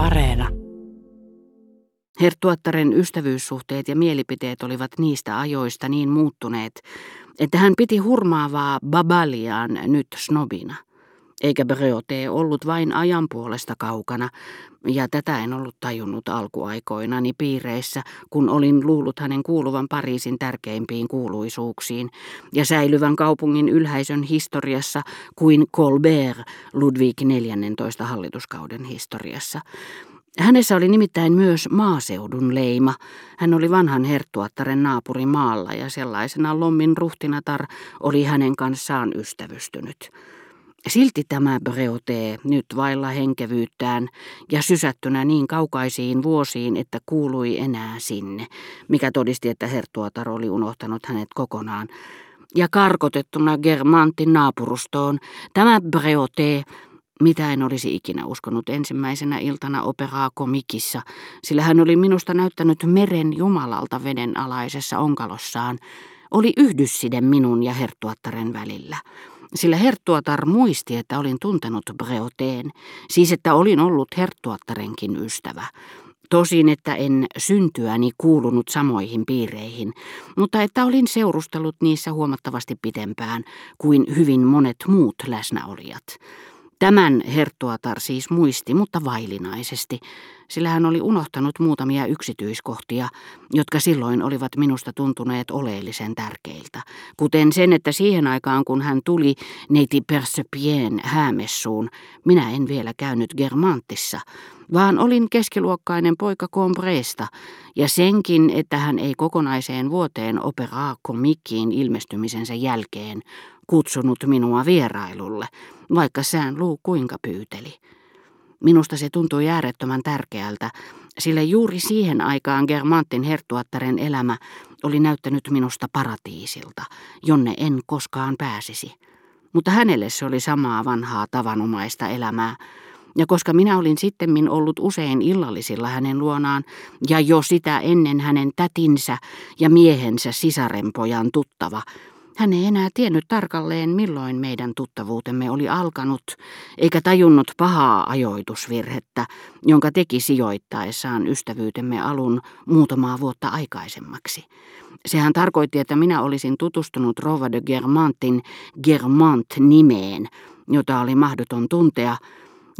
Areena. Herttuattaren ystävyyssuhteet ja mielipiteet olivat niistä ajoista niin muuttuneet, että hän piti hurmaavaa Babaliaan nyt snobina. Eikä Breote ollut vain ajan puolesta kaukana, ja tätä en ollut tajunnut alkuaikoinani piireissä, kun olin luullut hänen kuuluvan Pariisin tärkeimpiin kuuluisuuksiin ja säilyvän kaupungin ylhäisön historiassa kuin Colbert Ludwig XIV hallituskauden historiassa. Hänessä oli nimittäin myös maaseudun leima. Hän oli vanhan herttuattaren naapuri maalla ja sellaisena Lommin ruhtinatar oli hänen kanssaan ystävystynyt. Silti tämä Breote nyt vailla henkevyyttään ja sysättynä niin kaukaisiin vuosiin, että kuului enää sinne, mikä todisti, että herttuatar oli unohtanut hänet kokonaan. Ja karkotettuna Germantin naapurustoon, tämä Breote mitä en olisi ikinä uskonut ensimmäisenä iltana operaa komikissa, sillä hän oli minusta näyttänyt meren jumalalta veden alaisessa onkalossaan, oli yhdysside minun ja herttuattaren välillä. Sillä herttuatar muisti, että olin tuntenut Breoteen, siis että olin ollut herttuattarenkin ystävä. Tosin, että en syntyäni kuulunut samoihin piireihin, mutta että olin seurustellut niissä huomattavasti pitempään kuin hyvin monet muut läsnäolijat. Tämän Herttuatar siis muisti, mutta vailinaisesti, sillä hän oli unohtanut muutamia yksityiskohtia, jotka silloin olivat minusta tuntuneet oleellisen tärkeiltä, kuten sen, että siihen aikaan kun hän tuli neiti Persepien häämessuun, minä en vielä käynyt Germantissa, vaan olin keskiluokkainen poika Combresta, ja senkin, että hän ei kokonaiseen vuoteen operaa komikkiin ilmestymisensä jälkeen kutsunut minua vierailulle, vaikka sään luu kuinka pyyteli. Minusta se tuntui äärettömän tärkeältä, sillä juuri siihen aikaan Germantin herttuattaren elämä oli näyttänyt minusta paratiisilta, jonne en koskaan pääsisi. Mutta hänelle se oli samaa vanhaa tavanomaista elämää, ja koska minä olin sittemmin ollut usein illallisilla hänen luonaan, ja jo sitä ennen hänen tätinsä ja miehensä sisarenpojan tuttava, hän ei enää tiennyt tarkalleen, milloin meidän tuttavuutemme oli alkanut, eikä tajunnut pahaa ajoitusvirhettä, jonka teki sijoittaessaan ystävyytemme alun muutamaa vuotta aikaisemmaksi. Sehän tarkoitti, että minä olisin tutustunut Rova de Germantin Germant-nimeen, jota oli mahdoton tuntea,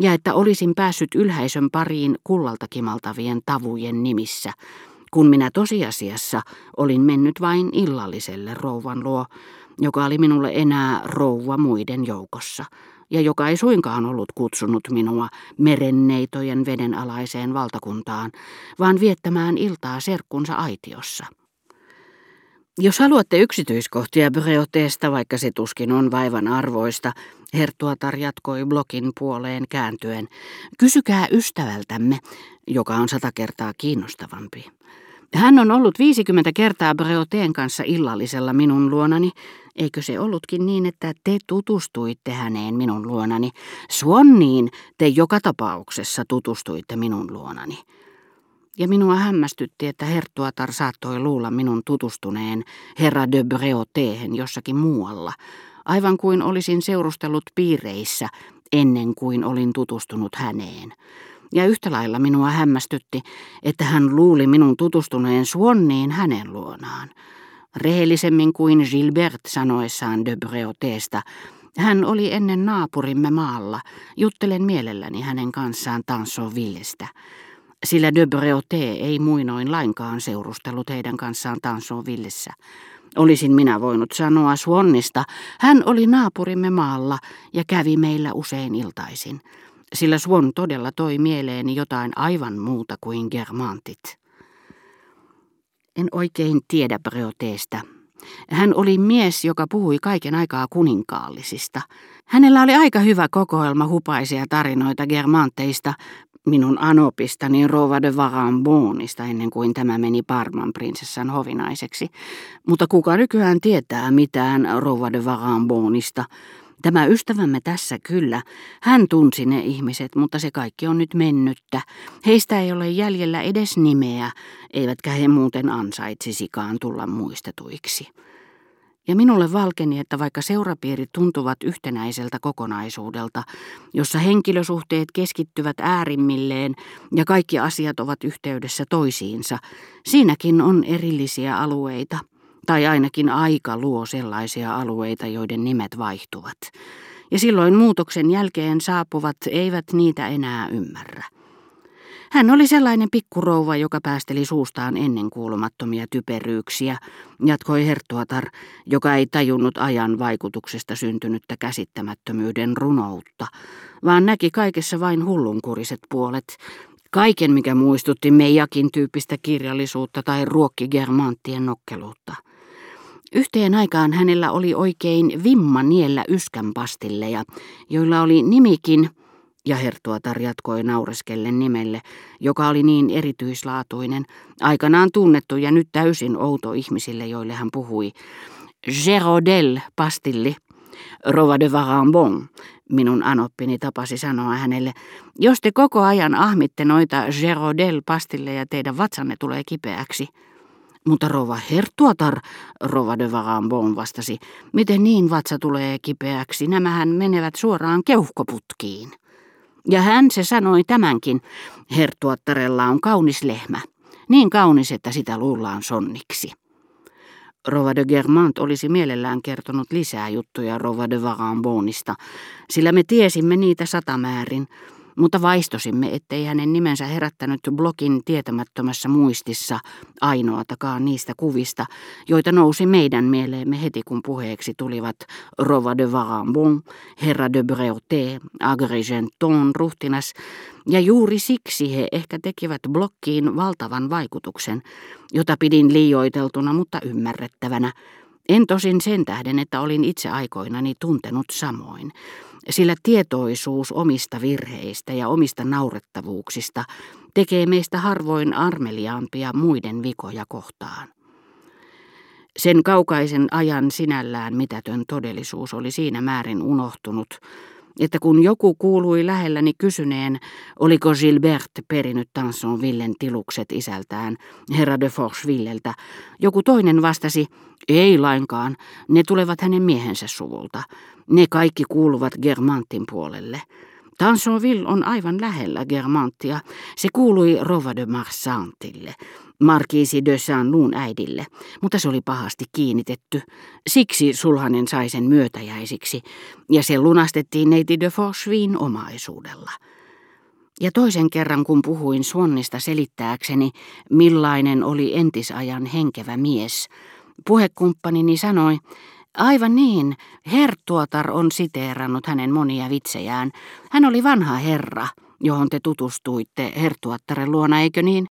ja että olisin päässyt ylhäisön pariin kullalta kimaltavien tavujen nimissä, kun minä tosiasiassa olin mennyt vain illalliselle rouvan luo, joka oli minulle enää rouva muiden joukossa, ja joka ei suinkaan ollut kutsunut minua merenneitojen vedenalaiseen valtakuntaan, vaan viettämään iltaa serkkunsa aitiossa. Jos haluatte yksityiskohtia Breoteesta, vaikka se tuskin on vaivan arvoista, Herttuatar jatkoi blokin puoleen kääntyen, kysykää ystävältämme, joka on sata kertaa kiinnostavampi. Hän on ollut 50 kertaa Breoteen kanssa illallisella minun luonani. Eikö se ollutkin niin, että te tutustuitte häneen minun luonani? Suonniin te joka tapauksessa tutustuitte minun luonani. Ja minua hämmästytti, että Herttuatar saattoi luulla minun tutustuneen herra de Breoteen jossakin muualla, aivan kuin olisin seurustellut piireissä ennen kuin olin tutustunut häneen. Ja yhtä lailla minua hämmästytti, että hän luuli minun tutustuneen Suonniin hänen luonaan. Rehellisemmin kuin Gilbert sanoessaan de Breauteesta, hän oli ennen naapurimme maalla, juttelen mielelläni hänen kanssaan Tansonvillestä. Sillä de Breauté ei muinoin lainkaan seurustellut heidän kanssaan Tansonvillessä. Olisin minä voinut sanoa Suonnista, hän oli naapurimme maalla ja kävi meillä usein iltaisin sillä Swan todella toi mieleeni jotain aivan muuta kuin germantit. En oikein tiedä Breoteesta. Hän oli mies, joka puhui kaiken aikaa kuninkaallisista. Hänellä oli aika hyvä kokoelma hupaisia tarinoita germanteista, minun anopistani Rova de Varambonista ennen kuin tämä meni Parman prinsessan hovinaiseksi. Mutta kuka nykyään tietää mitään Rova de Varambonista, Tämä ystävämme tässä kyllä, hän tunsi ne ihmiset, mutta se kaikki on nyt mennyttä. Heistä ei ole jäljellä edes nimeä, eivätkä he muuten ansaitsisikaan tulla muistetuiksi. Ja minulle valkeni, että vaikka seurapiirit tuntuvat yhtenäiseltä kokonaisuudelta, jossa henkilösuhteet keskittyvät äärimmilleen ja kaikki asiat ovat yhteydessä toisiinsa, siinäkin on erillisiä alueita, tai ainakin aika luo sellaisia alueita, joiden nimet vaihtuvat. Ja silloin muutoksen jälkeen saapuvat eivät niitä enää ymmärrä. Hän oli sellainen pikkurouva, joka päästeli suustaan ennenkuulumattomia typeryyksiä, jatkoi Herttuatar, joka ei tajunnut ajan vaikutuksesta syntynyttä käsittämättömyyden runoutta, vaan näki kaikessa vain hullunkuriset puolet, kaiken mikä muistutti Meijakin tyyppistä kirjallisuutta tai ruokki Germanttien nokkeluutta. Yhteen aikaan hänellä oli oikein vimma niellä yskänpastilleja, joilla oli nimikin – ja Herttuatar jatkoi naureskellen nimelle, joka oli niin erityislaatuinen, aikanaan tunnettu ja nyt täysin outo ihmisille, joille hän puhui. Gerodel pastilli, Rova de Varambon, minun anoppini tapasi sanoa hänelle, jos te koko ajan ahmitte noita Gerodel pastilleja, teidän vatsanne tulee kipeäksi. Mutta rova Hertuatar, rova de Varambon vastasi, miten niin vatsa tulee kipeäksi, nämähän menevät suoraan keuhkoputkiin. Ja hän se sanoi tämänkin, hertuattarella on kaunis lehmä, niin kaunis, että sitä luullaan sonniksi. Rova de Germant olisi mielellään kertonut lisää juttuja Rova de Varambonista, sillä me tiesimme niitä satamäärin, mutta vaistosimme, ettei hänen nimensä herättänyt blogin tietämättömässä muistissa ainoatakaan niistä kuvista, joita nousi meidän mieleemme heti kun puheeksi tulivat Rova de Varambon, Herra de Breauté, Agrigenton, ruhtinas, ja juuri siksi he ehkä tekivät blokkiin valtavan vaikutuksen, jota pidin liioiteltuna, mutta ymmärrettävänä, tosin sen tähden, että olin itse aikoinani tuntenut samoin, sillä tietoisuus omista virheistä ja omista naurettavuuksista tekee meistä harvoin armeliaampia muiden vikoja kohtaan. Sen kaukaisen ajan sinällään mitätön todellisuus oli siinä määrin unohtunut, että kun joku kuului lähelläni kysyneen, oliko Gilbert perinyt Villen tilukset isältään, herra de Forchevilleltä, joku toinen vastasi, ei lainkaan, ne tulevat hänen miehensä suvulta. Ne kaikki kuuluvat Germantin puolelle. Tansonville on aivan lähellä Germantia. Se kuului Rova de Marsantille, Markiisi de Saint-Luun äidille, mutta se oli pahasti kiinnitetty. Siksi sulhanen sai sen myötäjäisiksi, ja se lunastettiin neiti de Forchevin omaisuudella. Ja toisen kerran, kun puhuin Suonnista selittääkseni, millainen oli entisajan henkevä mies, puhekumppanini sanoi, Aivan niin, Herttuatar on siteerannut hänen monia vitsejään. Hän oli vanha herra, johon te tutustuitte Herttuattaren luona, eikö niin?